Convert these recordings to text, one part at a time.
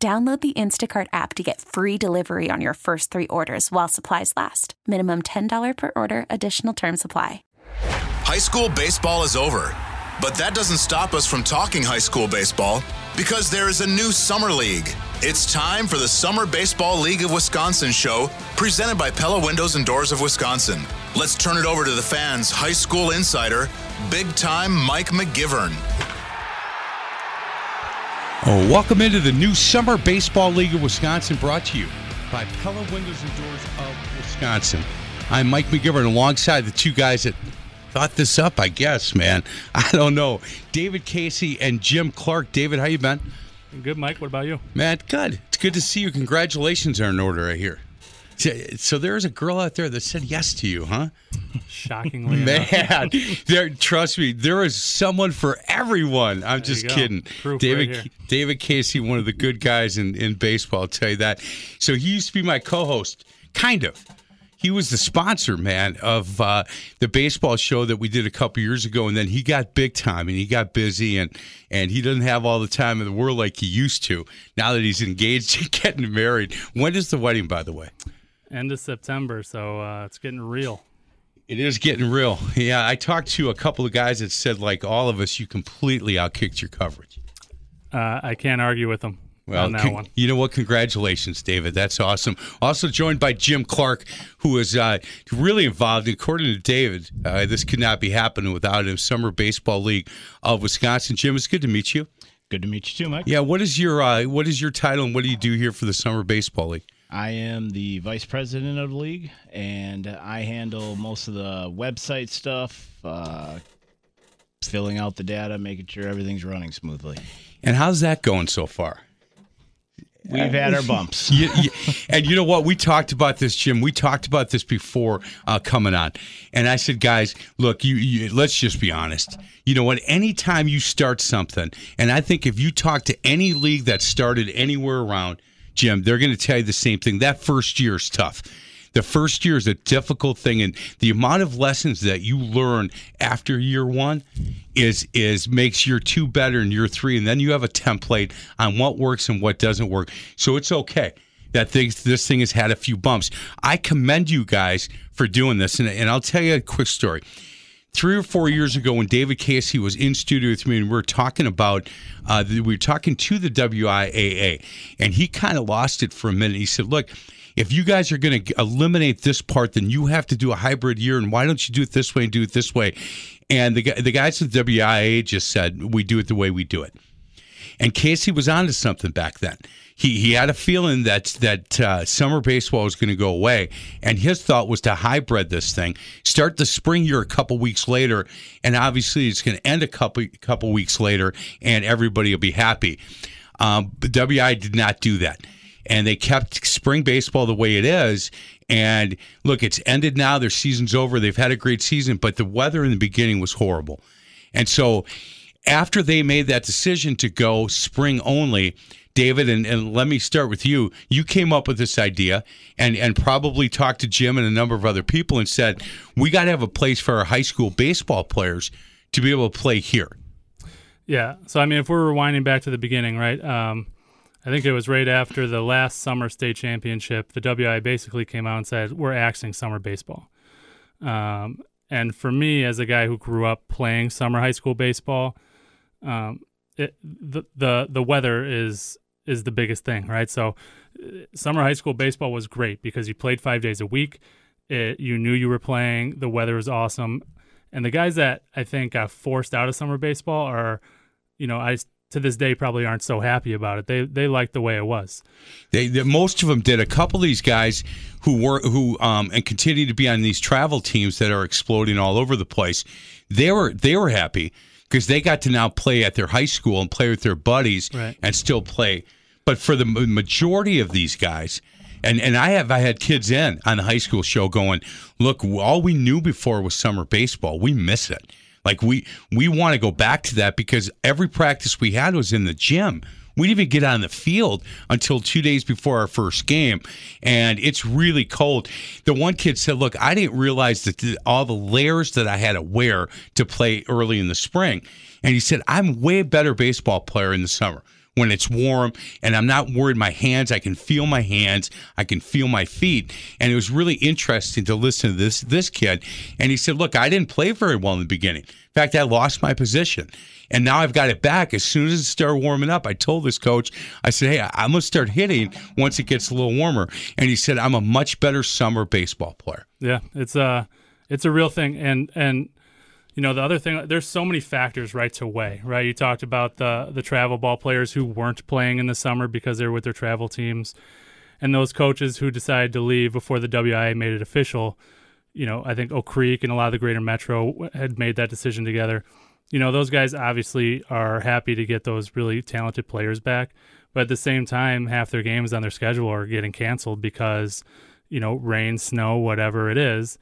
Download the Instacart app to get free delivery on your first three orders while supplies last. Minimum $10 per order, additional term supply. High school baseball is over, but that doesn't stop us from talking high school baseball because there is a new summer league. It's time for the Summer Baseball League of Wisconsin show presented by Pella Windows and Doors of Wisconsin. Let's turn it over to the fans' high school insider, big time Mike McGivern. Oh, welcome into the new Summer Baseball League of Wisconsin brought to you by Pella Windows and Doors of Wisconsin. I'm Mike McGivern alongside the two guys that thought this up, I guess, man. I don't know. David Casey and Jim Clark. David, how you been? Good, Mike. What about you? Matt, good. It's good to see you. Congratulations are in order, I hear. So there's a girl out there that said yes to you, huh? Shockingly, man. there, trust me, there is someone for everyone. I'm There just kidding. Proof David right. David Casey, one of the good guys in, in baseball. I'll tell you that. So he used to be my co-host, kind of. He was the sponsor, man, of uh, the baseball show that we did a couple years ago, and then he got big time and he got busy, and and he doesn't have all the time in the world like he used to. Now that he's engaged and getting married, when is the wedding, by the way? End of September, so uh, it's getting real. It is getting real. Yeah, I talked to a couple of guys that said, like all of us, you completely outkicked your coverage. Uh, I can't argue with them Well, on that con- one. you know what? Congratulations, David. That's awesome. Also joined by Jim Clark, who is uh, really involved. According to David, uh, this could not be happening without him. Summer Baseball League of Wisconsin. Jim, it's good to meet you. Good to meet you too, Mike. Yeah, what is your uh, what is your title and what do you do here for the Summer Baseball League? I am the vice president of the league, and I handle most of the website stuff, uh, filling out the data, making sure everything's running smoothly. And how's that going so far? We've had our bumps. you, you- and you know what? We talked about this, Jim. We talked about this before uh, coming on, and I said, guys, look, you, you let's just be honest. You know what? Anytime you start something, and I think if you talk to any league that started anywhere around, Jim, they're going to tell you the same thing. That first year is tough. The first year is a difficult thing, and the amount of lessons that you learn after year one is is makes year two better and year three, and then you have a template on what works and what doesn't work. So it's okay that things this thing has had a few bumps. I commend you guys for doing this, and, and I'll tell you a quick story three or four years ago when David Casey was in studio with me and we were talking about uh, we were talking to the WIAA and he kind of lost it for a minute. He said, "Look, if you guys are going to eliminate this part, then you have to do a hybrid year, and why don't you do it this way and do it this way?" And the the guys at the WIAA just said, "We do it the way we do it." And Casey was onto something back then. He he had a feeling that that uh, summer baseball was going to go away, and his thought was to hybrid this thing, start the spring year a couple weeks later, and obviously it's going to end a couple couple weeks later, and everybody will be happy. Um, but WI did not do that, and they kept spring baseball the way it is. And look, it's ended now. Their season's over. They've had a great season, but the weather in the beginning was horrible, and so after they made that decision to go spring only, David, and, and let me start with you. You came up with this idea and, and probably talked to Jim and a number of other people and said, we got to have a place for our high school baseball players to be able to play here. Yeah. So I mean, if we're rewinding back to the beginning, right? Um, I think it was right after the last summer state championship. The WI basically came out and said we're axing summer baseball. Um, and for me, as a guy who grew up playing summer high school baseball, um, it, the the the weather is is the biggest thing, right? So, uh, summer high school baseball was great because you played five days a week. It, you knew you were playing. The weather was awesome, and the guys that I think got forced out of summer baseball are, you know, I to this day probably aren't so happy about it. They they like the way it was. They, they, most of them did. A couple of these guys who were who um, and continue to be on these travel teams that are exploding all over the place. They were they were happy because they got to now play at their high school and play with their buddies Right. and still play But for the majority of these guys, and and I have I had kids in on the high school show going, look, all we knew before was summer baseball. We miss it. Like we we want to go back to that because every practice we had was in the gym. We didn't even get on the field until two days before our first game, and it's really cold. The one kid said, "Look, I didn't realize that the, all the layers that I had to wear to play early in the spring." And he said, "I'm way better baseball player in the summer." When it's warm and I'm not worried my hands. I can feel my hands. I can feel my feet. And it was really interesting to listen to this this kid. And he said, Look, I didn't play very well in the beginning. In fact, I lost my position. And now I've got it back. As soon as it started warming up, I told this coach, I said, Hey, I'm gonna start hitting once it gets a little warmer. And he said, I'm a much better summer baseball player. Yeah, it's a it's a real thing. And and you know the other thing there's so many factors right to weigh right? You talked about the the travel ball players who weren't playing in the summer because they're with their travel teams. And those coaches who decided to leave before the WIA made it official you know I think Oak Creek and a lot of the greater metro had made that decision together. You know those guys obviously are happy to get those really talented players back but at the same time half their games on their schedule are getting canceled because you know rain snow whatever it is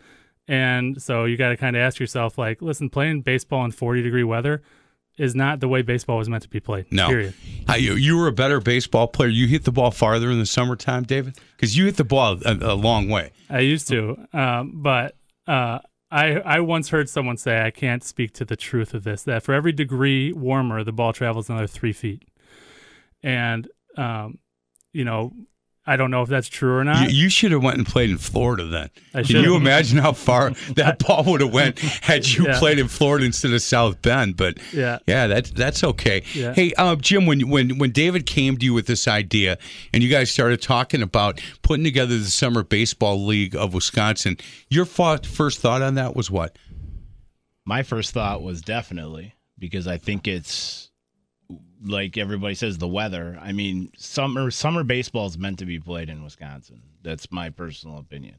and so you got to kind of ask yourself, like, listen, playing baseball in 40 degree weather is not the way baseball was meant to be played. No. Period. How you, you were a better baseball player. You hit the ball farther in the summertime, David? Because you hit the ball a, a, long way. I used to. Um, but uh, I, I once heard someone say, I can't speak to the truth of this, that for every degree warmer, the ball travels another three feet. And, um, you know, I don't know if that's true or not. You, you should have went and played in Florida then. I Can should've. you imagine how far that ball would have went had you Yeah. played in Florida instead of South Bend? But Yeah. yeah, that's that's okay. Yeah. Hey, uh, Jim, when when when David came to you with this idea, and you guys started talking about putting together the Summer Baseball League of Wisconsin, your thought, first thought on that was what? My first thought was definitely because I think it's like everybody says the weather. I mean, summer summer baseball is meant to be played in Wisconsin. That's my personal opinion.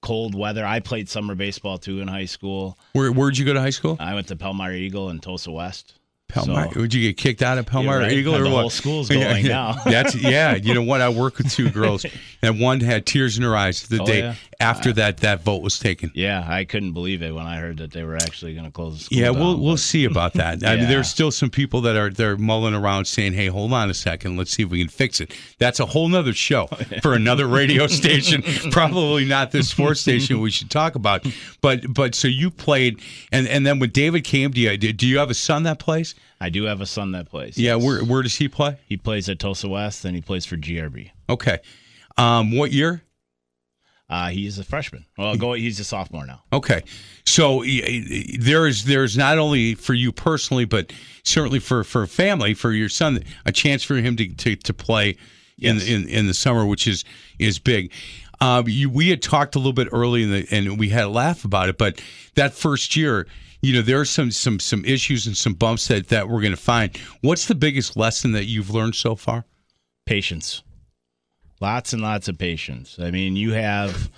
Cold weather. I played summer baseball too in high school. Where where'd you go to high school? I went to Palmyra Eagle in Tosa West. Palmyra. So- Would you get kicked out of Palmyra right. Eagle or The what? whole school's going now. That's yeah. You know what? I work with two girls, and one had tears in her eyes the Oh, day yeah? after uh, that that vote was taken. Yeah, I couldn't believe it when I heard that they were actually going to close the school. Yeah, we'll down, we'll see about that. I mean, there's still some people that are they're mulling around saying, "Hey, hold on a second, let's see if we can fix it." That's a whole nother show for another radio station. Probably not this sports station we should talk about. But but so you played, and and then when David came to you, do you have a son that plays? I do have a son that plays. Yeah, yes. where where does he play? he plays at Tosa West and he plays for GRB. Okay, um, what year? Uh, he's a freshman. Well, go. He's a sophomore now. Okay, so y- y- there's there's not only for you personally, but certainly for for family, for your son, a chance for him to to, to play in, Yes. in in the summer, which is is big. Um, you, we had talked a little bit early in the, and we had a laugh about it, but that first year, you know, there are some some some issues and some bumps that that we're going to find. What's the biggest lesson that you've learned so far? Patience. Lots and lots of patience. I mean, you have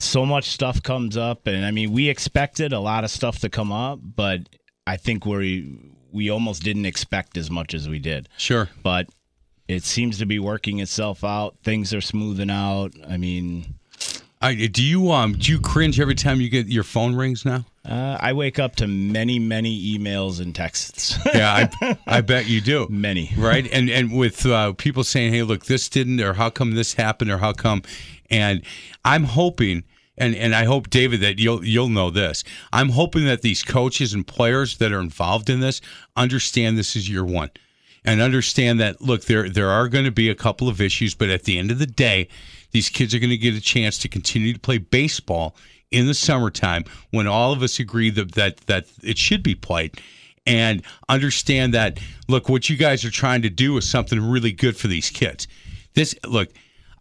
so much stuff comes up, and I mean, we expected a lot of stuff to come up, but I think we we almost didn't expect as much as we did. Sure. But it seems to be working itself out. Things are smoothing out. I mean, I, do you um do you cringe every time you get your phone rings now? uh, I wake up to many, many emails and texts. Yeah, I I bet you do. many. right? And and with uh, people saying, "Hey, look, this didn't," or "How come this happened?" or "How come?" And I'm hoping, and and I hope David that you'll you'll know this. I'm hoping that these coaches and players that are involved in this understand this is year one, and understand that look, there there are going to be a couple of issues, but at the end of the day, these kids are going to get a chance to continue to play baseball in the summertime when all of us agree that that that it should be played. And understand that look what you guys are trying to do is something really good for these kids. This look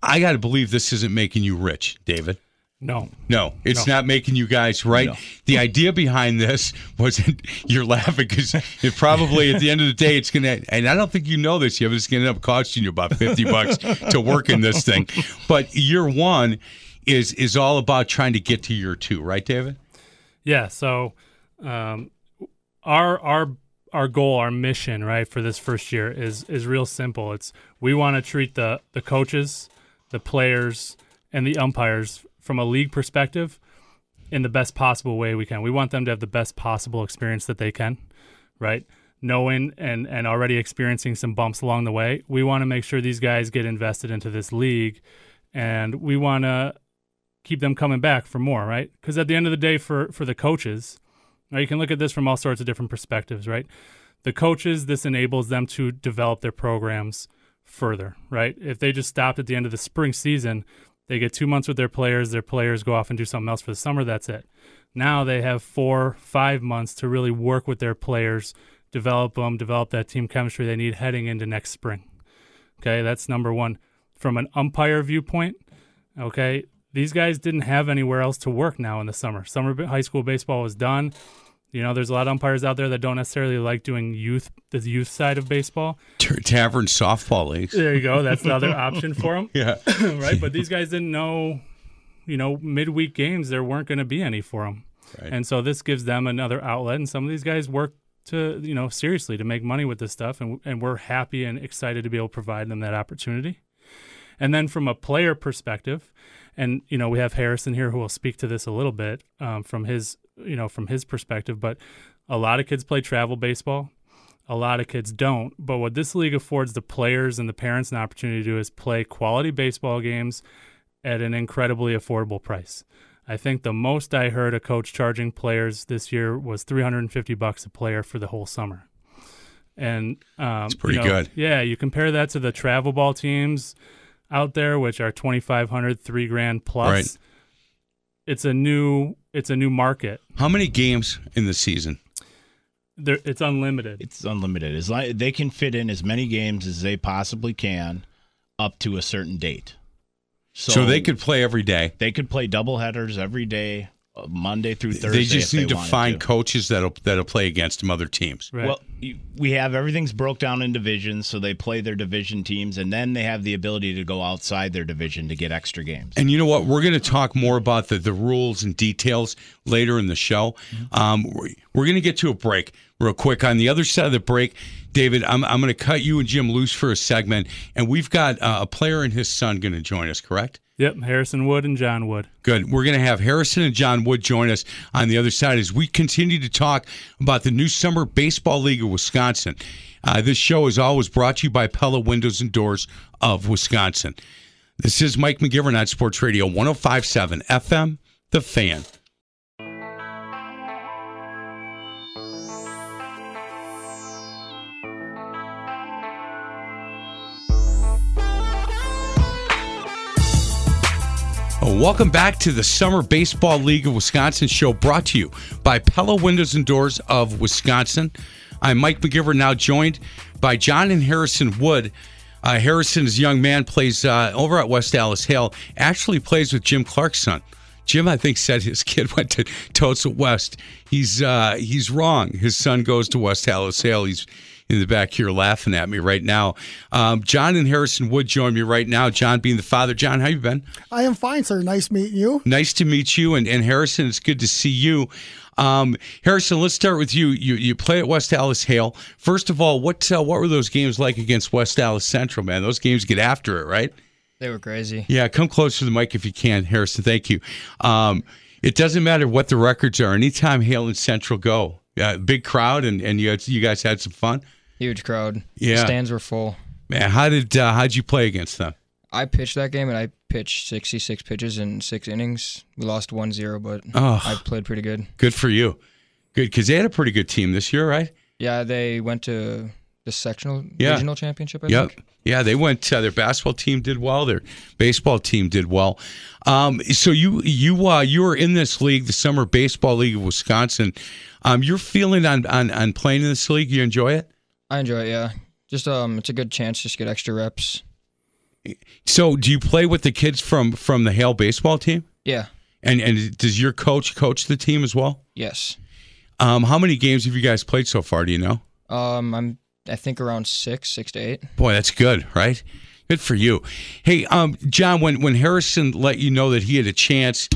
i got to believe this isn't making you rich david No. no it's No. not making you guys right No. the idea behind this wasn't you're laughing because it probably at the end of the day it's gonna and i don't think you know this yet but it's gonna end up costing you about 50 bucks to work in this thing but year one is is all about trying to get to year two right david Yeah. So, um, our our our goal, our mission, right, for this first year is is real simple. It's we want to treat the the coaches, the players, and the umpires from a league perspective in the best possible way we can. We want them to have the best possible experience that they can, right? Knowing and and already experiencing some bumps along the way, we want to make sure these guys get invested into this league, and we want to keep them coming back for more, right? Because at the end of the day, for for the coaches, right, you can look at this from all sorts of different perspectives, right? The coaches, this enables them to develop their programs further, right? If they just stopped at the end of the spring season, they get two months with their players. Their players go off and do something else for the summer. That's it. Now they have four, five months to really work with their players, develop them, develop that team chemistry they need heading into next spring. Okay, that's number one. From an umpire viewpoint, okay, these guys didn't have anywhere else to work now in the summer. Summer high school baseball was done. You know, there's a lot of umpires out there that don't necessarily like doing youth, the youth side of baseball. Tavern softball leagues. There you go. That's another option for them. Yeah. right. But these guys didn't know, you know, midweek games, there weren't going to be any for them. Right. And so this gives them another outlet. And some of these guys work to, you know, seriously to make money with this stuff. And, and we're happy and excited to be able to provide them that opportunity. And then from a player perspective, and you know we have Harrison here who will speak to this a little bit um, from his you know from his perspective. But a lot of kids play travel baseball, a lot of kids don't. But what this league affords the players and the parents an opportunity to do is play quality baseball games at an incredibly affordable price. I think the most I heard a coach charging players this year was 350 bucks a player for the whole summer. And um, It's pretty you know, good. Yeah, you compare that to the travel ball teams out there, which are 2,500, three grand plus. Right. It's a new, it's a new market. How many games in the season? There, it's unlimited. It's unlimited. As li- they can fit in as many games as they possibly can up to a certain date. So, they could play every day. they could play double headers every day, Monday through Thursday. They just if need to wanted find coaches that'll that'll play against them other teams. Right. Well, you- we have everything's broke down in divisions, so they play their division teams, and then they have the ability to go outside their division to get extra games. And you know what? We're going to talk more about the, the rules and details later in the show. Um, we're we're going to get to a break real quick. On the other side of the break, David, I'm, I'm going to cut you and Jim loose for a segment. And we've got uh, a player and his son going to join us, correct? Yep, Harrison Wood and John Wood. Good. We're going to have Harrison and John Wood join us on the other side as we continue to talk about the new Summer Baseball League of Wisconsin. Uh, this show is always brought to you by Pella Windows and Doors of Wisconsin. This is Mike McGivern on Sports Radio 1057 FM, The Fan. Welcome back to the Summer Baseball League of Wisconsin show brought to you by Pella Windows and Doors of Wisconsin. I'm Mike McGivern, now joined by John and Harrison Wood. Uh, Harrison's young man plays uh, over at West Allis Hale, actually plays with Jim Clark's son. Jim, I think, said his kid went to Tosa West. He's uh, he's wrong. His son goes to West Allis Hale. He's in the back here laughing at me right now. Um, John and Harrison Wood join me right now. John being the father. John, how you been? I am fine, sir. Nice meeting you. Nice to meet you, and, and Harrison, it's good to see you. Um, Harrison, let's start with you. You you play at West Allis Hale. First of all, what uh, what were those games like against West Allis Central? Man, those games get after it, right? They were crazy. Yeah, come close to the mic if you can, Harrison. Thank you. Um, it doesn't matter what the records are. Anytime Hale and Central go, yeah, big crowd, and and you had, you guys had some fun. Huge crowd. Yeah. Stands were full. Man, how did uh, how'd you play against them? I pitched that game and I pitched 66 pitches in six innings. We lost 1 0, but Oh. I played pretty good. Good for you. Good because they had a pretty good team this year, right? Yeah, they went to the sectional Yeah. regional championship, I Yep. think. Yeah, they went. Uh, their basketball team did well. Their baseball team did well. Um, so you you uh, you were in this league, the Summer Baseball League of Wisconsin. Um, you're feeling on, on on playing in this league. You enjoy it. I enjoy it, yeah. Just um, It's a good chance just to get extra reps. So do you play with the kids from from the Hale baseball team? Yeah. And and does your coach coach the team as well? Yes. Um, how many games have you guys played so far? Do you know? Um, I'm, I think around six, six to eight. Boy, that's good, right? Good for you. Hey, um, John, when when Harrison let you know that he had a chance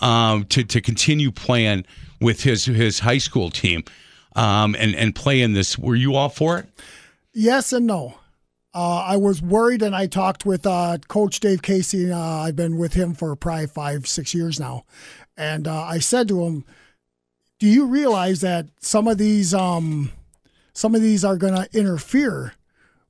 um, to to continue playing with his his high school team, um, and and play in this. Were you all for it? Yes and no. Uh, I was worried, and I talked with uh, Coach Dave Casey. Uh, I've been with him for probably five, six years now, and uh, I said to him, "Do you realize that some of these, um, some of these are going to interfere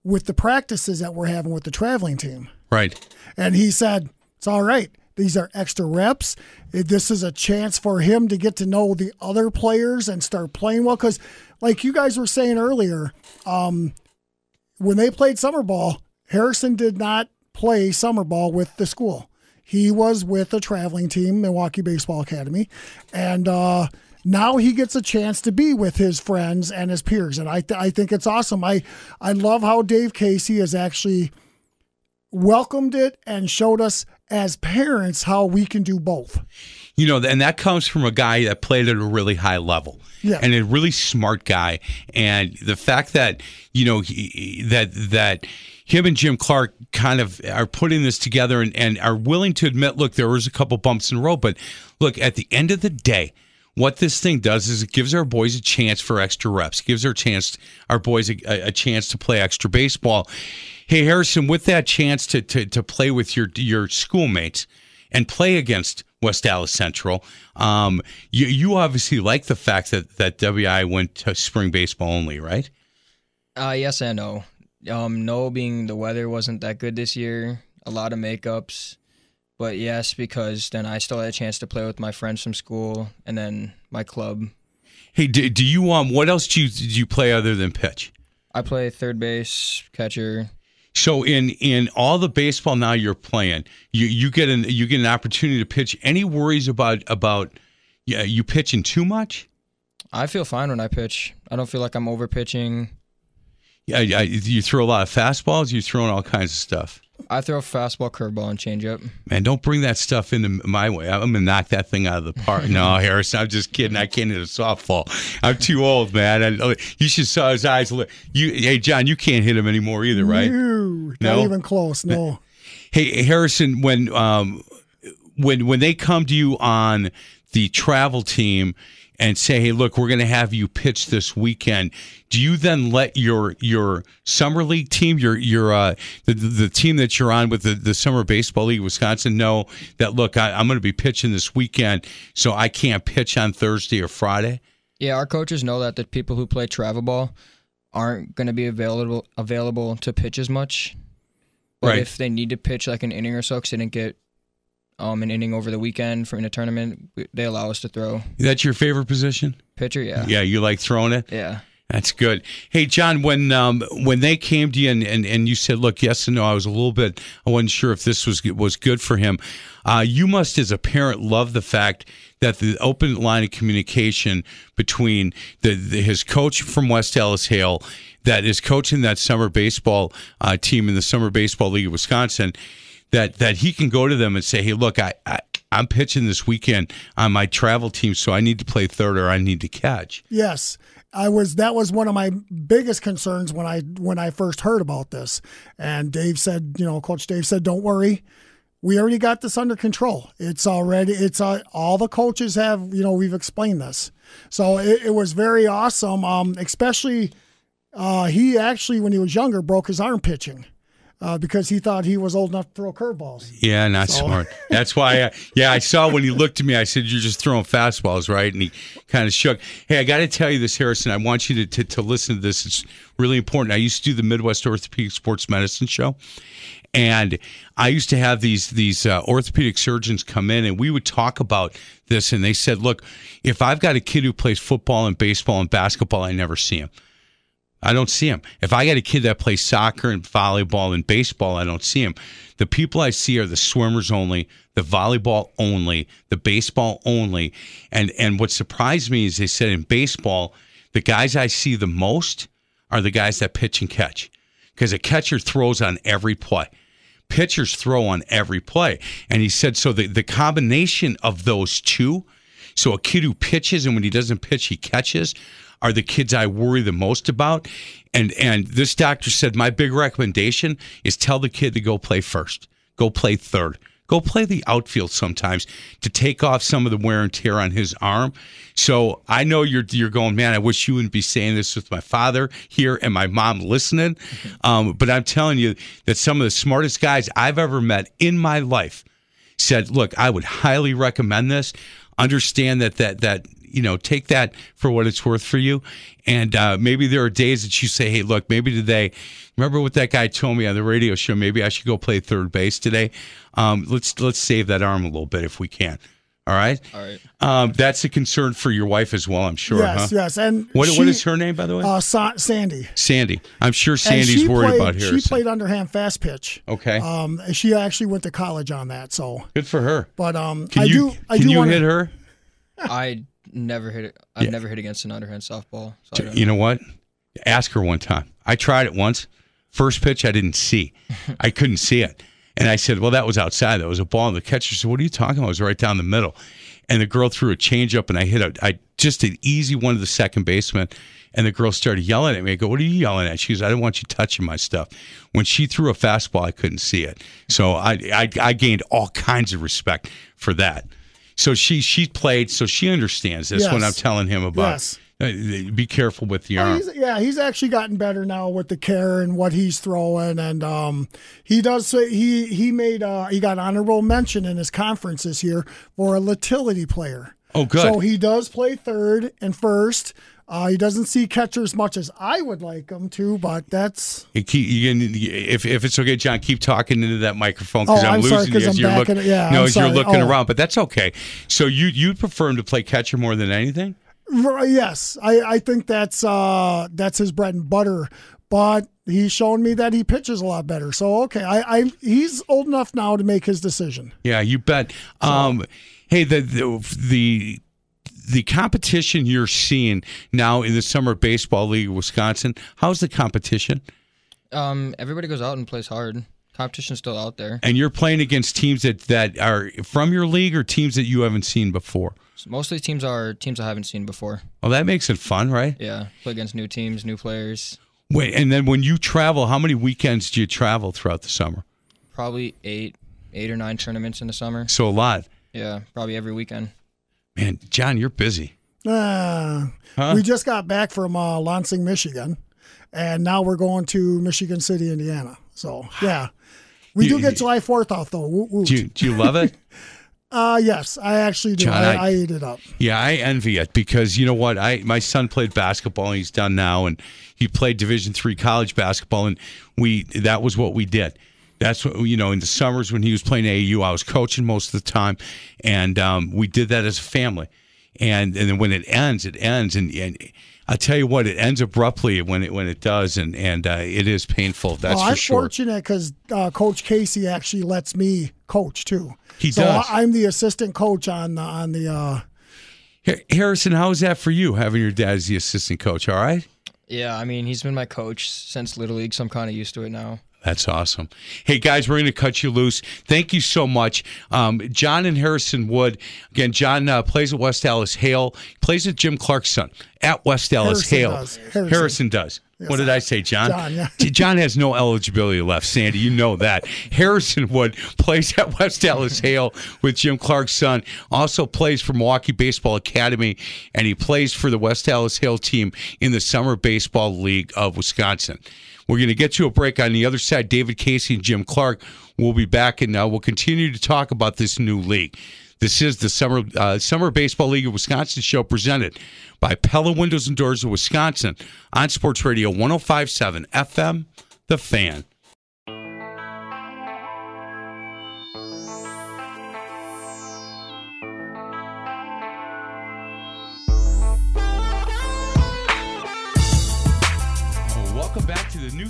with the practices that we're having with the traveling team?" Right. And he said, "It's all right. These are extra reps. This is a chance for him to get to know the other players and start playing well. Because, like you guys were saying earlier, um, when they played summer ball, Harrison did not play summer ball with the school. He was with a traveling team, Milwaukee Baseball Academy, and uh, now he gets a chance to be with his friends and his peers, and I th- I think it's awesome. I I love how Dave Casey has actually welcomed it and showed us as parents how we can do both. You know, and that comes from a guy that played at a really high level. Yeah. And a really smart guy. And the fact that, you know, he, that that him and Jim Clark kind of are putting this together and, and are willing to admit, look, there was a couple bumps in the road, but look, at the end of the day, what this thing does is it gives our boys a chance for extra reps, gives our chance our boys a, a chance to play extra baseball. Hey Harrison, with that chance to, to to play with your your schoolmates and play against West Allis Central, um, you you obviously like the fact that that WI went to spring baseball only, right? Uh, yes and no. Um, no being the weather wasn't that good this year. A lot of makeups. But yes, because then I still had a chance to play with my friends from school and then my club. Hey, do, do you um what else do you, do you play other than pitch? I play third base, catcher. So in in all the baseball now you're playing, you you get an you get an opportunity to pitch. Any worries about about yeah you pitching too much? I feel fine when I pitch. I don't feel like I'm over pitching. Yeah, yeah, you throw a lot of fastballs. You're throwing all kinds of stuff. I throw fastball, curveball, and changeup. Man, don't bring that stuff into my way. I'm gonna knock that thing out of the park. no, Harrison, I'm just kidding. I can't hit a softball. I'm too old, man. I, you should saw his eyes. You, hey, John, you can't hit him anymore either, right? No, No? not even close. No. Hey, Harrison, when um, when when they come to you on the travel team and say, "Hey, look, we're going to have you pitch this weekend," do you then let your your summer league team, your your uh, the the team that you're on with the, the summer baseball league, Wisconsin, know that look, I, I'm going to be pitching this weekend, so I can't pitch on Thursday or Friday? Yeah, our coaches know that the people who play travel ball aren't going to be available available to pitch as much. But Right. if they need to pitch like an inning or so, because they didn't get um, an inning over the weekend for in a tournament, they allow us to throw That's your favorite position? pitcher. Yeah, Yeah, you like throwing it. yeah. That's good. Hey, John, when um, when they came to you and, and, and you said, "Look, yes and no," I was a little bit. I wasn't sure if this was was good for him. Uh, you must, as a parent, love the fact that the open line of communication between the, the his coach from West Allis Hale, that is coaching that summer baseball uh, team in the Summer Baseball League of Wisconsin, that that he can go to them and say, "Hey, look, I." I I'm pitching this weekend on my travel team, so I need to play third or I need to catch. Yes, I was. That was one of my biggest concerns when I when I first heard about this. And Dave said, you know, Coach Dave said, "Don't worry, we already got this under control. It's already. It's uh, all the coaches have. You know, we've explained this. So it, it was very awesome. Um, especially uh, he actually, when he was younger, broke his arm pitching. Uh, because he thought he was old enough to throw curveballs. Yeah, not So- smart. That's why. I, yeah, I saw when he looked at me. I said, "You're just throwing fastballs, right?" And he kind of shook. Hey, I got to tell you this, Harrison. I want you to, to to listen to this. It's really important. I used to do the Midwest Orthopedic Sports Medicine Show, and I used to have these these uh, orthopedic surgeons come in, and we would talk about this. And they said, "Look, if I've got a kid who plays football and baseball and basketball, I never see him." I don't see him. If I got a kid that plays soccer and volleyball and baseball, I don't see him. The people I see are the swimmers only, the volleyball only, the baseball only. And and what surprised me is they said in baseball, the guys I see the most are the guys that pitch and catch. Because a catcher throws on every play. Pitchers throw on every play. And he said so the, the combination of those two, so a kid who pitches and when he doesn't pitch, he catches, are the kids I worry the most about. And and this doctor said my big recommendation is tell the kid to go play first, go play third, go play the outfield sometimes to take off some of the wear and tear on his arm. So I know you're you're going, man. I wish you wouldn't be saying this with my father here and my mom listening. Um, but I'm telling you that some of the smartest guys I've ever met in my life said, "Look, I would highly recommend this. Understand that that that you know, take that for what it's worth for you. And uh, maybe there are days that you say, "Hey, look, maybe today, remember what that guy told me on the radio show? Maybe I should go play third base today. Um, let's let's save that arm a little bit if we can." All right. All right. Um, that's a concern for your wife as well, I'm sure. yes, huh? yes. And What, she, what is her name, by the way? Uh, Sa- Sandy. Sandy. I'm sure Sandy's worried played, about her. She played underhand fast pitch. okay. Um, she actually went to college on that. So, Good for her. but um, Can I you do. I can do you wanna, hit her? I never hit it. I've Yeah. never hit against an underhand softball. So You know what? Ask her one time. I tried it once. First pitch, I didn't see. I couldn't see it. And I said, Well, that was outside. That was a ball. And the catcher said, What are you talking about? It was right down the middle. And the girl threw a changeup, and I hit a, I just an easy one to the second baseman. And the girl started yelling at me. I go, What are you yelling at? She goes, I don't want you touching my stuff. When she threw a fastball, I couldn't see it. So I, I, I gained all kinds of respect for that. So she she played, so she understands. That's what Yes. I'm telling him about. Yes. Uh, Be careful with the Well, arm. he's, yeah, he's actually gotten better now with the care and what he's throwing, and um, he does say he he made uh, he got honorable mention in his conference this year for a utility player. Oh, good. So he does play third and first. Uh, he doesn't see catcher as much as I would like him to, but that's keep, can, if, if it's okay, John, keep talking into that microphone because Oh, I'm, I'm losing sorry, 'cause you as you're looking. Yeah, no, as you're looking Oh. around, but that's okay. So you you prefer him to play catcher more than anything? Yes. I, I think that's uh, that's his bread and butter. But he's shown me that he pitches a lot better. So okay, I, I he's old enough now to make his decision. Yeah, you bet. Um, hey, the, the the the competition you're seeing now in the summer baseball league of Wisconsin. How's the competition? Um, everybody goes out and plays hard. Competition's still out there. And you're playing against teams that that are from your league or teams that you haven't seen before. Most of these teams are teams I haven't seen before. Well, that makes it fun, right? Yeah, play against new teams, new players. Wait, and then when you travel, how many weekends do you travel throughout the summer? Probably eight, eight or nine tournaments in the summer. So a lot. Yeah, probably every weekend. Man, John, you're busy. Uh, Huh? We just got back from uh, Lansing, Michigan, and now we're going to Michigan City, Indiana. So yeah, we You- do get July Fourth off though. Woot, woot. Do you, do you love it? Uh, yes, I actually do. John, I, I- I ate it up. Yeah, I envy it because you know what? I my son played basketball and he's done now, and he played Division three college basketball, and we that was what we did. That's what you know. In the summers when he was playing AAU, I was coaching most of the time, and um, we did that as a family. And and then when it ends, it ends, and, and I tell you what, it ends abruptly when it when it does, and and uh, it is painful. That's well, for I'm sure. fortunate because uh, Coach Casey actually lets me coach too. He so does. I, I'm the assistant coach on the on the. Uh, Harrison, how is that for you having your dad as the assistant coach? All right. Yeah, I mean he's been my coach since Little League, so I'm kind of used to it now. That's awesome. Hey, guys, we're going to cut you loose. Thank you so much. Um, John and Harrison Wood. Again, John uh, plays at West Allis Hale, plays at Jim Clark's son at West Allis Harrison Hale. does. Harrison. Harrison does. What did I say, John? John, yeah. John has no eligibility left, Sandy. You know that. Harrison Wood plays at West Allis Hale with Jim Clark's son. Also plays for Milwaukee Baseball Academy, and he plays for the West Allis Hale team in the Summer Baseball League of Wisconsin. We're going to get to a break on the other side. David Casey and Jim Clark will be back, and uh, we'll continue to talk about this new league. This is the Summer uh, Summer Baseball League of Wisconsin show presented by Pella Windows and Doors of Wisconsin on Sports Radio 1057 FM, The Fan.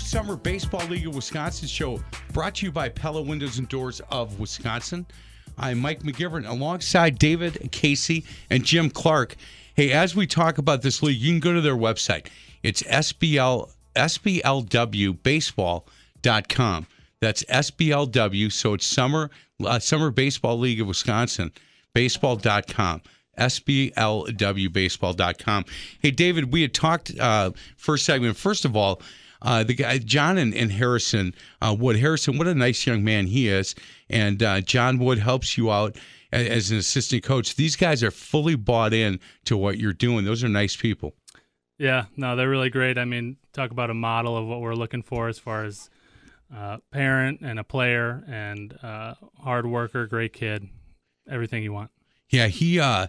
Summer Baseball League of Wisconsin show brought to you by Pella Windows and Doors of Wisconsin. I'm Mike McGivern alongside David Casey and Jim Clark. Hey, as we talk about this league, you can go to their website. It's SBL, SBLWBaseball.com. That's SBLW, so it's Summer, uh, Summer Baseball League of Wisconsin, baseball.com. SBLWBaseball.com. Hey, David, we had talked uh, first segment. First of all, uh, the guy John and, and Harrison uh, Wood. Harrison, what a nice young man he is, and uh, John Wood helps you out as, as an assistant coach. These guys are fully bought in to what you're doing. Those are nice people. Yeah, no, they're really great. I mean, talk about a model of what we're looking for as far as uh, parent and a player and uh, hard worker, great kid, everything you want. Yeah, he uh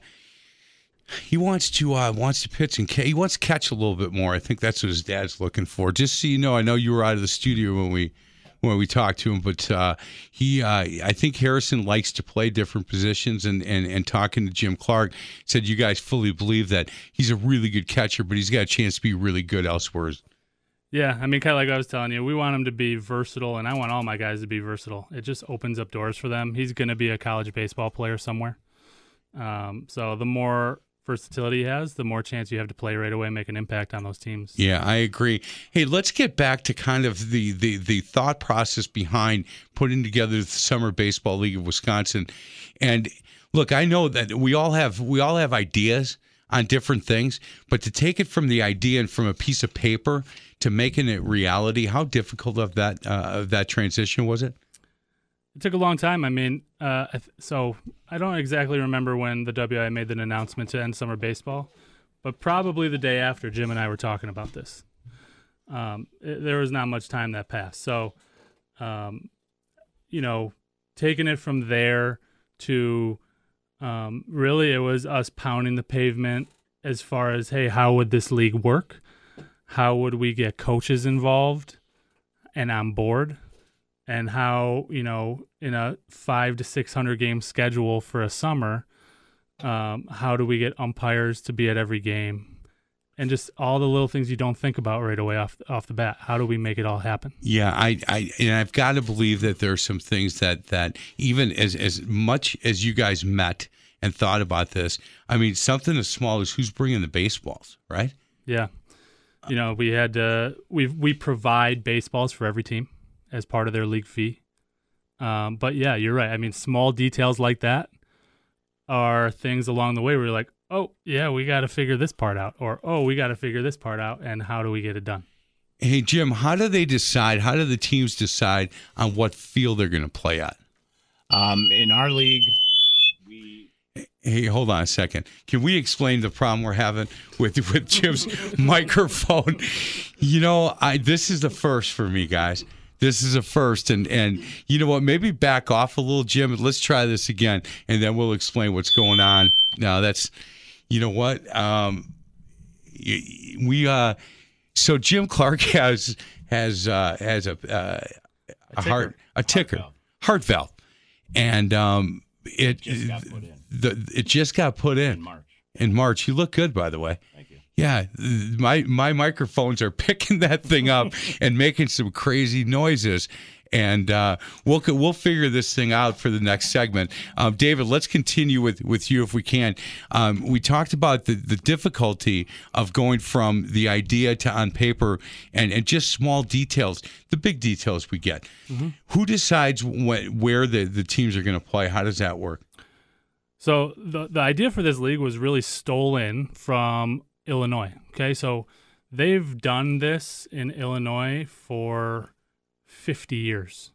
he wants to uh wants to pitch and ca- he wants to catch a little bit more. I think that's what his dad's looking for. Just so you know, I know you were out of the studio when we when we talked to him, but uh, he uh, I think Harrison likes to play different positions and, and and talking to Jim Clark said you guys fully believe that he's a really good catcher, but he's got a chance to be really good elsewhere. Yeah, I mean, kind of like I was telling you, we want him to be versatile, and I want all my guys to be versatile. It just opens up doors for them. He's going to be a college baseball player somewhere. Um, so the more versatility he has, the more chance you have to play right away, and make an impact on those teams. Yeah, I agree. Hey, let's get back to kind of the the the thought process behind putting together the Summer Baseball League of Wisconsin. And look, I know that we all have we all have ideas on different things, but to take it from the idea and from a piece of paper to making it reality, how difficult of that uh, of that transition was it? It took a long time. I mean, uh, so I don't exactly remember when the WI made the announcement to end summer baseball, but probably the day after Jim and I were talking about this. Um, it, there was not much time that passed. So, um, you know, taking it from there to um, really it was us pounding the pavement as far as, hey, how would this league work? How would we get coaches involved and on board? And how you know in a five to six hundred game schedule for a summer, um, how do we get umpires to be at every game, and just all the little things you don't think about right away off off the bat. How do we make it all happen? Yeah, I, I and I've got to believe that there are some things that that even as as much as you guys met and thought about this, I mean, something as small as who's bringing the baseballs, right? Yeah, you know, we had uh, we we provide baseballs for every team as part of their league fee. Um, but yeah, you're right. I mean, small details like that are things along the way where you're like, oh, yeah, we got to figure this part out, or oh, we got to figure this part out, and how do we get it done? Hey, Jim, how do they decide? How do the teams decide on what field they're going to play at? Um, in our league, we. Hey, hold on a second. Can we explain the problem we're having with with Jim's microphone? You know, I this is the first for me, guys. This is a first, and and you know what? Maybe back off a little, Jim. Let's try this again, and then we'll explain what's going on. Now that's, you know what? Um, we uh, so Jim Clark has has uh, has a uh, a, heart a ticker valve. heart valve, and um, it Just got put in. the it just got put in in March. in March. You look good, by the way. Thank. Yeah, my my microphones are picking that thing up and making some crazy noises. And uh, we'll we'll figure this thing out for the next segment. Um, David, let's continue with, with you if we can. Um, we talked about the, the difficulty of going from the idea to on paper and, and just small details, the big details we get. Who decides when, where the, the teams are going to play? How does that work? So the the idea for this league was really stolen from Illinois. Okay, so they've done this in Illinois for 50 years.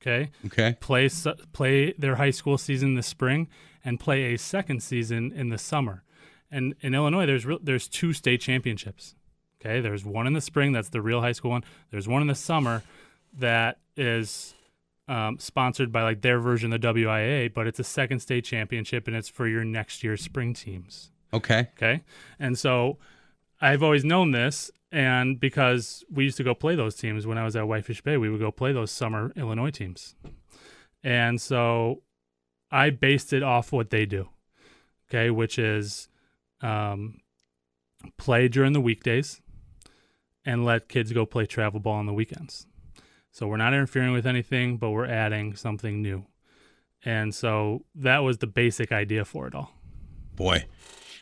Okay, Okay. play play their high school season this spring and play a second season in the summer. And in Illinois, there's real there's two state championships. Okay, there's one in the spring that's the real high school one. There's one in the summer that is um, sponsored by like their version of the WIA, but it's a second state championship and it's for your next year's spring teams. Okay. Okay. And so I've always known this. And because we used to go play those teams when I was at Whitefish Bay, we would go play those summer Illinois teams. And so I based it off what they do. Okay. Which is um, play during the weekdays and let kids go play travel ball on the weekends. So we're not interfering with anything, but we're adding something new. And so that was the basic idea for it all. Boy,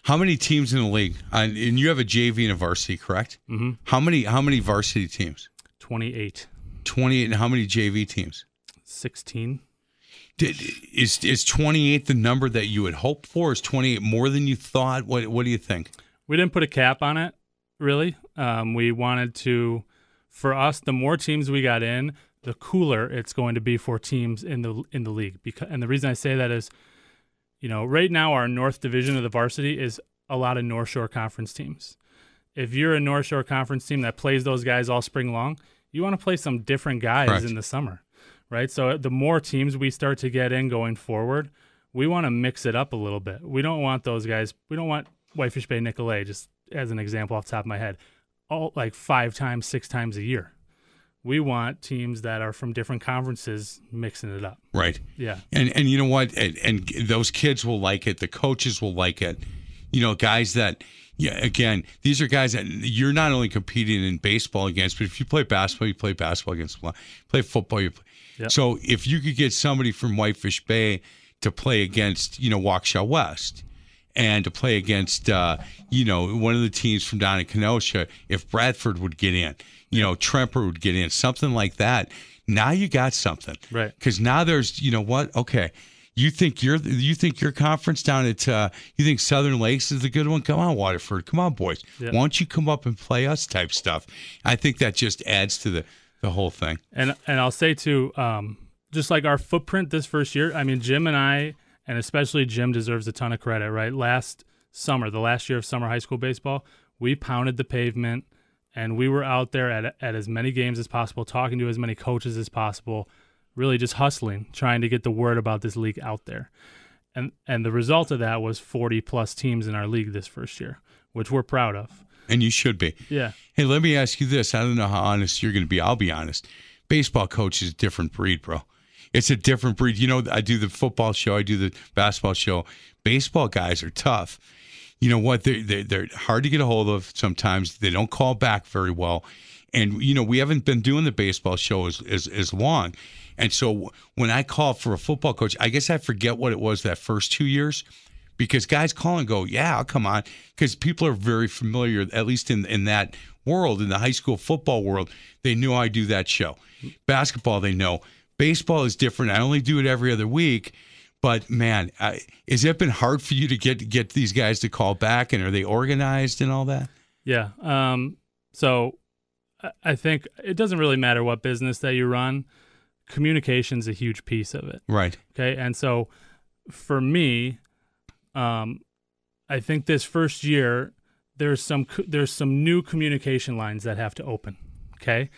how many teams in the league? And you have a JV and a varsity, correct? Mhm. How many? How many varsity teams? 28, Twenty-eight. And how many JV teams? 16. Did, is is twenty-eight the number that you had hoped for? Is twenty-eight more than you thought? What What do you think? We didn't put a cap on it, really. Um, we wanted to, for us, the more teams we got in, the cooler it's going to be for teams in the in the league. Because and the reason I say that is, you know, right now our North Division of the varsity is a lot of North Shore Conference teams. If you're a North Shore Conference team that plays those guys all spring long, you want to play some different guys Correct. in the summer, right? So the more teams we start to get in going forward, we want to mix it up a little bit. We don't want those guys. We don't want Whitefish Bay Nicolet, just as an example off the top of my head, all like five times, six times a year. We want teams that are from different conferences mixing it up. Right. Yeah. And and you know what? And, and those kids will like it. The coaches will like it. You know, guys that yeah. Again, these are guys that you're not only competing in baseball against, but if you play basketball, you play basketball against. Play football, you play. Yep. So if you could get somebody from Whitefish Bay to play against, you know, Waukesha West, and to play against, uh, you know, one of the teams from down in Kenosha, if Bradford would get in, you know, Tremper would get in, something like that. Now you got something, Right. Because now there's, you know what? Okay, you think you're, you think your conference down at, uh, you think Southern Lakes is the good one? Come on, Waterford, come on, boys. Yeah. Why don't you come up and play us type stuff? I think that just adds to the the whole thing. And and I'll say too, um, just like our footprint this first year. I mean, Jim and I, and especially Jim, deserves a ton of credit. Right, last summer, the last year of summer high school baseball, we pounded the pavement, and we were out there at at as many games as possible, talking to as many coaches as possible, really just hustling, trying to get the word about this league out there. And and the result of that was 40 plus teams in our league this first year, which we're proud of. And you should be. Yeah. Hey, let me ask you this. I don't know how honest you're going to be. I'll be honest. Baseball coach is a different breed, bro. It's a different breed. You know, I do the football show, I do the basketball show. Baseball guys are tough. You know what? They're, they're, they're hard to get a hold of sometimes. They don't call back very well. And, you know, we haven't been doing the baseball show as, as, as long. And so when I call for a football coach, I guess I forget what it was that first two years because guys call and go, yeah, I'll come on, because people are very familiar, at least in in that world, in the high school football world, they knew I do that show. Basketball, they know. Baseball is different. I only do it every other week. But man, I, has it been hard for you to get get these guys to call back, and are they organized and all that? Yeah. Um, so I- think it doesn't really matter what business that you run. Communication's a huge piece of it. Right. Okay. And so for me, um, I think this first year there's some there's some new communication lines that have to open. Okay.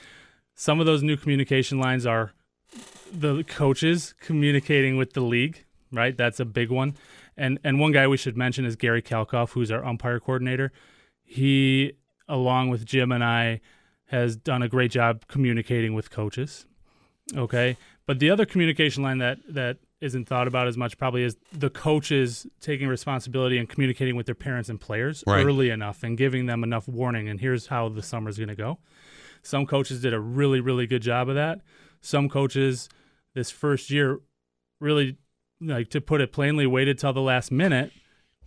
Some of those new communication lines are the coaches communicating with the league, right? That's a big one. And and one guy we should mention is Gary Kalkoff, who's our umpire coordinator. He, along with Jim and I, has done a great job communicating with coaches. Okay. But the other communication line that that isn't thought about as much probably is the coaches taking responsibility and communicating with their parents and players Right. early enough and giving them enough warning and here's how the summer's going to go. Some coaches did a really really good job of that. Some coaches this first year really like to put it plainly waited till the last minute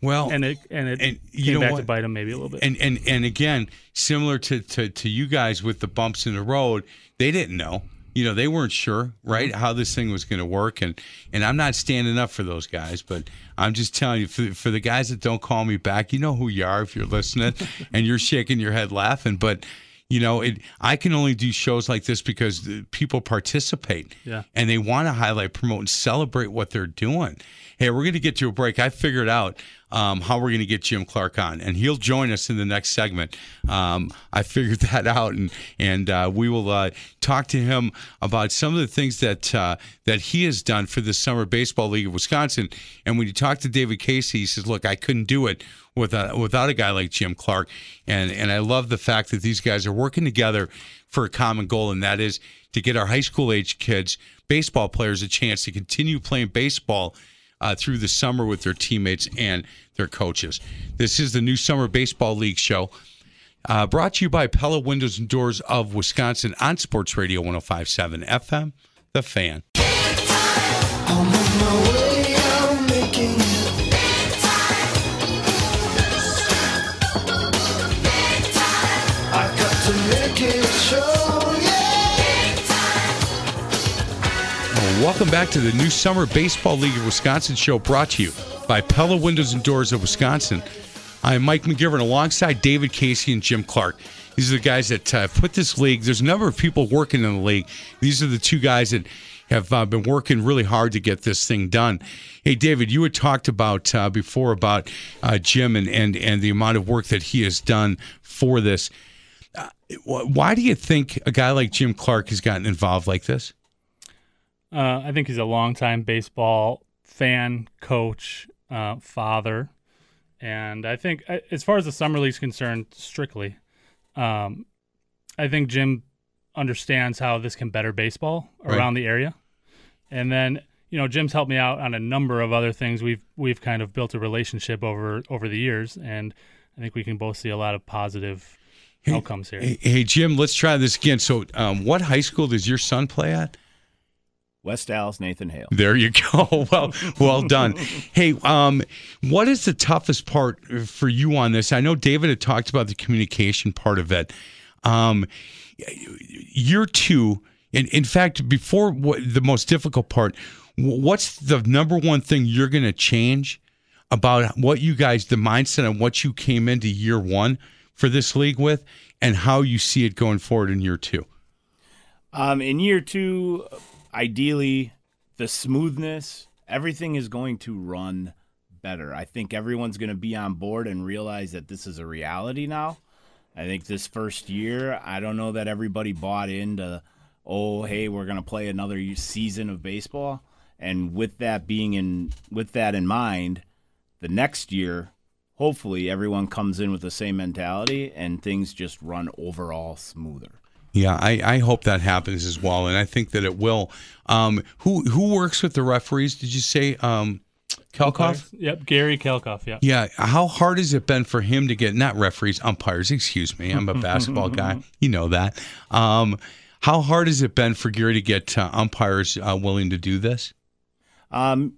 Well, and it and it and you came know back what? to bite them maybe a little bit. and and and again, similar to, to to you guys with the bumps in the road, they didn't know. You know, they weren't sure, right, mm-hmm. how this thing was going to work, and and I'm not standing up for those guys, but I'm just telling you, for, for the guys that don't call me back, you know who you are if you're listening, and you're shaking your head laughing, but you know, it. I can only do shows like this because the people participate, Yeah. and they want to highlight, promote, and celebrate what they're doing. Hey, we're going to get to a break. I figured out um, how we're going to get Jim Clark on, and he'll join us in the next segment. Um, I figured that out, and and uh, we will uh, talk to him about some of the things that uh, that he has done for the Summer Baseball League of Wisconsin. And when you talk to David Casey, he says, "Look, I couldn't do it without without a guy like Jim Clark," and and I love the fact that these guys are working together for a common goal, and that is to get our high school age kids, baseball players, a chance to continue playing baseball uh, through the summer with their teammates and their coaches. This is the new Summer Baseball League show. Uh, brought to you by Pella Windows and Doors of Wisconsin on Sports Radio 1057 FM, The Fan. Welcome back to the new Summer Baseball League of Wisconsin show brought to you by Pella Windows and Doors of Wisconsin. I'm Mike McGivern alongside David Casey and Jim Clark. These are the guys that uh, put this league. There's a number of people working in the league. These are the two guys that have uh, been working really hard to get this thing done. Hey, David, you had talked about uh, before about uh, Jim and, and and the amount of work that he has done for this. Uh, why do you think a guy like Jim Clark has gotten involved like this? Uh, I think he's a longtime baseball fan, coach, uh, father, and I think uh, as far as the summer league's concerned, strictly, um, I think Jim understands how this can better baseball around right. the area, and then you know Jim's helped me out on a number of other things. We've we've kind of built a relationship over over the years, and I think we can both see a lot of positive hey, outcomes here. Hey, hey, Jim, let's try this again. So, um, what high school does your son play at? West Allis, Nathan Hale. There you go. well, well done. hey, um, what is the toughest part for you on this? I know David had talked about the communication part of it. Um, year two, in, in fact, before what, the most difficult part, what's the number one thing you're going to change about what you guys, the mindset and what you came into year one for this league with, and how you see it going forward in year two? Um, in year two, ideally, the smoothness, everything is going to run better. I think everyone's going to be on board and realize that this is a reality now. I think this first year, I don't know that everybody bought into, oh, hey, we're going to play another season of baseball. And with that being in, with that in mind, the next year, hopefully everyone comes in with the same mentality and things just run overall smoother. Yeah, I, I hope that happens as well, and I think that it will. Um, who who works with the referees? Did you say um, Kelkoff? Yep, Gary Kelkoff. Yeah. Yeah. How hard has it been for him to get not referees, umpires? Excuse me, I'm a basketball guy. You know that. Um, how hard has it been for Gary to get uh, umpires uh, willing to do this? Um,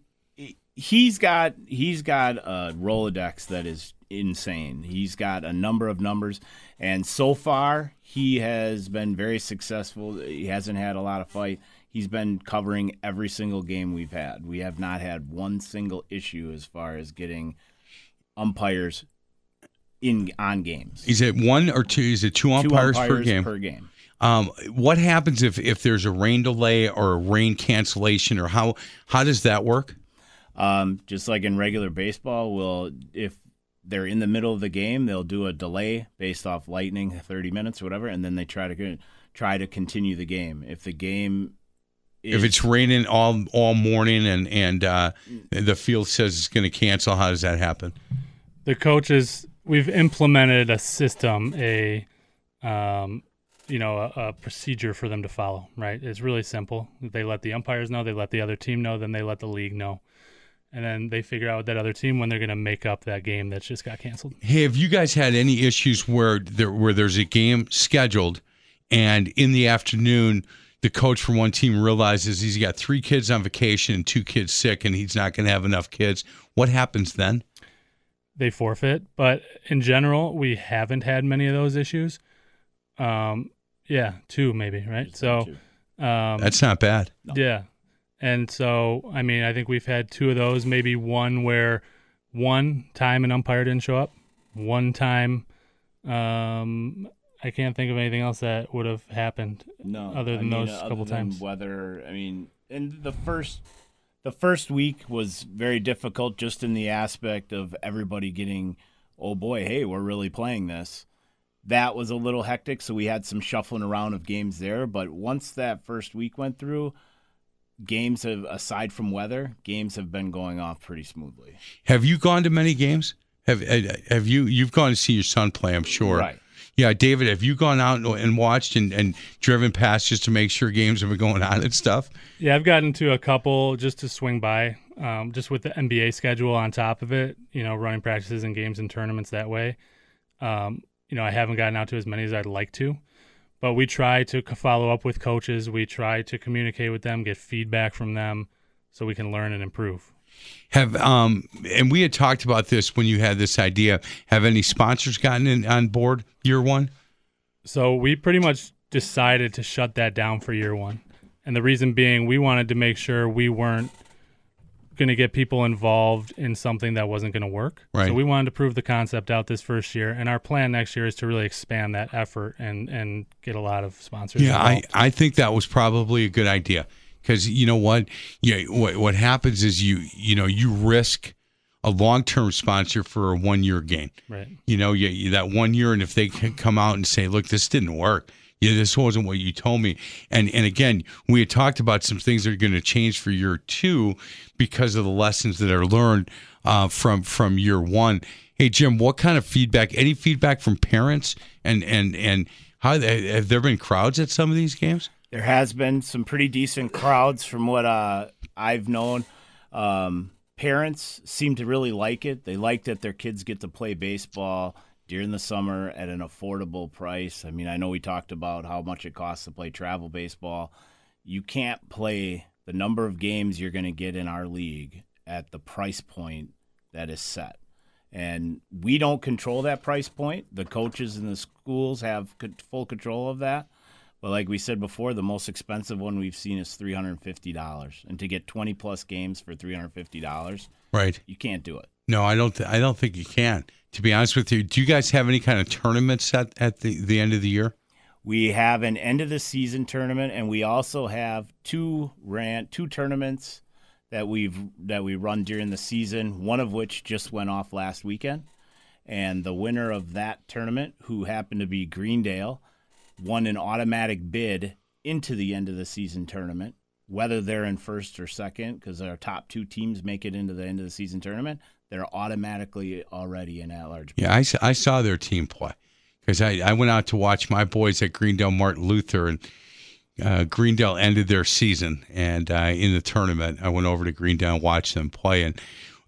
he's got he's got a Rolodex that is insane. He's got a number of numbers, and so far he has been very successful. He hasn't had a lot of fight. He's been covering every single game we've had. We have not had one single issue as far as getting umpires in on games. Is it one or two? Is it two umpires, two umpires per game? Per game. Um, what happens if, if there's a rain delay or a rain cancellation, or how how does that work? Um, just like in regular baseball, will if they're in the middle of the game, they'll do a delay based off lightning, 30 minutes or whatever, and then they try to try to continue the game. If the game is, if it's raining all all morning and and uh, the field says it's going to cancel, how does that happen? The coaches we've implemented a system, a um, you know, a, a, procedure for them to follow. Right? It's really simple. They let the umpires know, they let the other team know, then they let the league know and then they figure out that other team when they're going to make up that game that's just got canceled. Hey, have you guys had any issues where there where there's a game scheduled, and in the afternoon the coach from one team realizes he's got three kids on vacation and two kids sick, and he's not going to have enough kids? What happens then? They forfeit, but in general, we haven't had many of those issues. Um, yeah, two maybe, right? So. Um, That's not bad. No. Yeah. And so, I mean, I think we've had two of those, maybe one where one time an umpire didn't show up, one time um, I can't think of anything else that would have happened. No, other than I mean, those other couple times. Weather. I mean, and the first, the first week was very difficult, just in the aspect of everybody getting, oh boy, hey, we're really playing this. That was a little hectic, so we had some shuffling around of games there. But once that first week went through, games have aside from weather, games have been going off pretty smoothly. Have you gone to many games? Have uh, have you you've gone to see your son play? I'm sure. Right. Yeah, David, have you gone out and watched and, and driven past just to make sure games have been going on and stuff? Yeah, I've gotten to a couple just to swing by, um, just with the NBA schedule on top of it. You know, running practices and games and tournaments that way. Um, you know, I haven't gotten out to as many as I'd like to but we try to follow up with coaches. We try to communicate with them, get feedback from them, so we can learn and improve. Have um, and we had talked about this when you had this idea. Have any sponsors gotten in, on board year one? So we pretty much decided to shut that down for year one, and the reason being we wanted to make sure we weren't going to get people involved in something that wasn't going to work. Right. So we wanted to prove the concept out this first year, and our plan next year is to really expand that effort and and get a lot of sponsors. Yeah, I, involved. I think that was probably a good idea because you know what, yeah, what what happens is you you know you risk a long term sponsor for a one year gain. right. You know, you, that one year, and if they can come out and say, "Look, this didn't work," yeah, this wasn't what you told me, and and again, we had talked about some things that are going to change for year two because of the lessons that are learned uh, from from year one. Hey, Jim, what kind of feedback? Any feedback from parents and and and how have there been crowds at some of these games? There has been some pretty decent crowds from what uh, I've known. Um, parents seem to really like it. They like that their kids get to play baseball during the summer at an affordable price. I mean, I know we talked about how much it costs to play travel baseball. You can't play the number of games you're going to get in our league at the price point that is set. And we don't control that price point. The coaches and the schools have full control of that. But like we said before, the most expensive one we've seen is three hundred and fifty dollars, and to get twenty plus games for three hundred fifty dollars, Right. you can't do it. No, I don't. Th- I don't think you can. To be honest with you, do you guys have any kind of tournaments at at the the end of the year? We have an end of the season tournament, and we also have two ran two tournaments that we've that we run during the season. One of which just went off last weekend, and the winner of that tournament, who happened to be Greendale, won an automatic bid into the end of the season tournament. Whether they're in first or second, because our top two teams make it into the end of the season tournament, they're automatically already in at large. Yeah, I, I saw their team play because I, I went out to watch my boys at Greendale Martin Luther and uh, Greendale ended their season and uh, in the tournament I went over to Greendale and watched them play and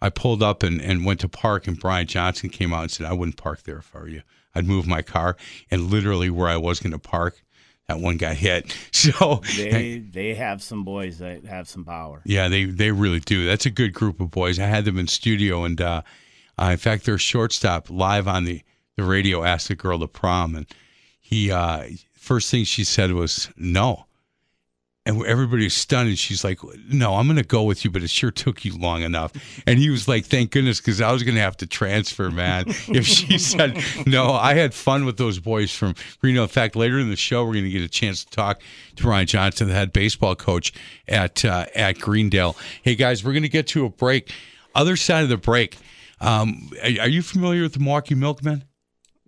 I pulled up and, and went to park and Brian Johnson came out and said I wouldn't park there if I were you. I'd move my car and literally where I was going to park, that one got hit. So They they have some boys that have some power. Yeah, they they really do. That's a good group of boys. I had them in studio, and uh, uh, in fact, their shortstop live on the the radio asked the girl to prom, and he uh, first thing she said was no, and everybody was stunned. And she's like, "No, I'm going to go with you, but it sure took you long enough." And he was like, "Thank goodness, because I was going to have to transfer, man." if she said no, I had fun with those boys from Reno. In fact, later in the show, we're going to get a chance to talk to Ryan Johnson, the head baseball coach at uh, at Greendale. Hey guys, we're going to get to a break. Other side of the break. Um, are, are you familiar with the Milwaukee Milkmen?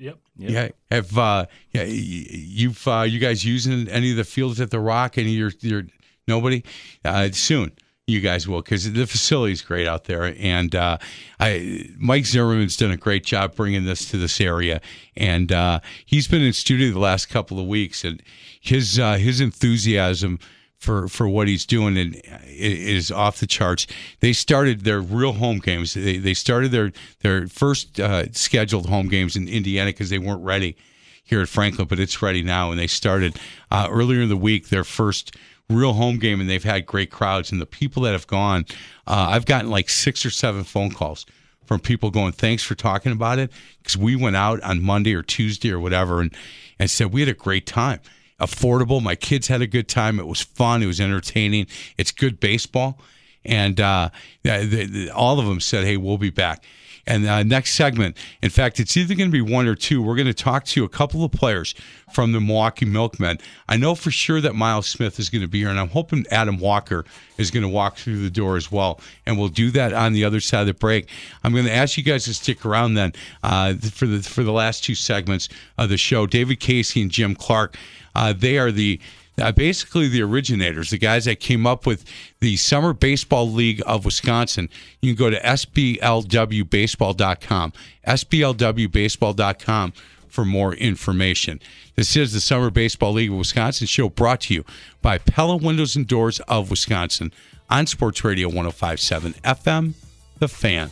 Yep. Yeah, have uh, yeah, you've uh, you guys using any of the fields at the Rock? Any of your your nobody? Uh, soon you guys will because the facility is great out there, and uh, I Mike Zimmerman's done a great job bringing this to this area, and uh, he's been in studio the last couple of weeks, and his uh, his enthusiasm for for what he's doing and is off the charts. They started their real home games. They they started their their first uh, scheduled home games in Indiana because they weren't ready here at Franklin, but it's ready now. And they started uh, earlier in the week their first real home game, and they've had great crowds. And the people that have gone, uh, I've gotten like six or seven phone calls from people going, "Thanks for talking about it," because we went out on Monday or Tuesday or whatever, and and said we had a great time affordable. My kids had a good time. It was fun. It was entertaining. It's good baseball. And uh, the, the, all of them said, hey, we'll be back. And uh, next segment, in fact, it's either going to be one or two. We're going to talk to a couple of players from the Milwaukee Milkmen. I know for sure that Miles Smith is going to be here, and I'm hoping Adam Walker is going to walk through the door as well. And we'll do that on the other side of the break. I'm going to ask you guys to stick around then uh, for the for the last two segments of the show. David Casey and Jim Clark, uh, they are the uh, basically the originators, the guys that came up with the Summer Baseball League of Wisconsin. You can go to sblwbaseball.com, sblwbaseball.com for more information. This is the Summer Baseball League of Wisconsin show brought to you by Pella Windows and Doors of Wisconsin on Sports Radio 1057 FM, The Fan.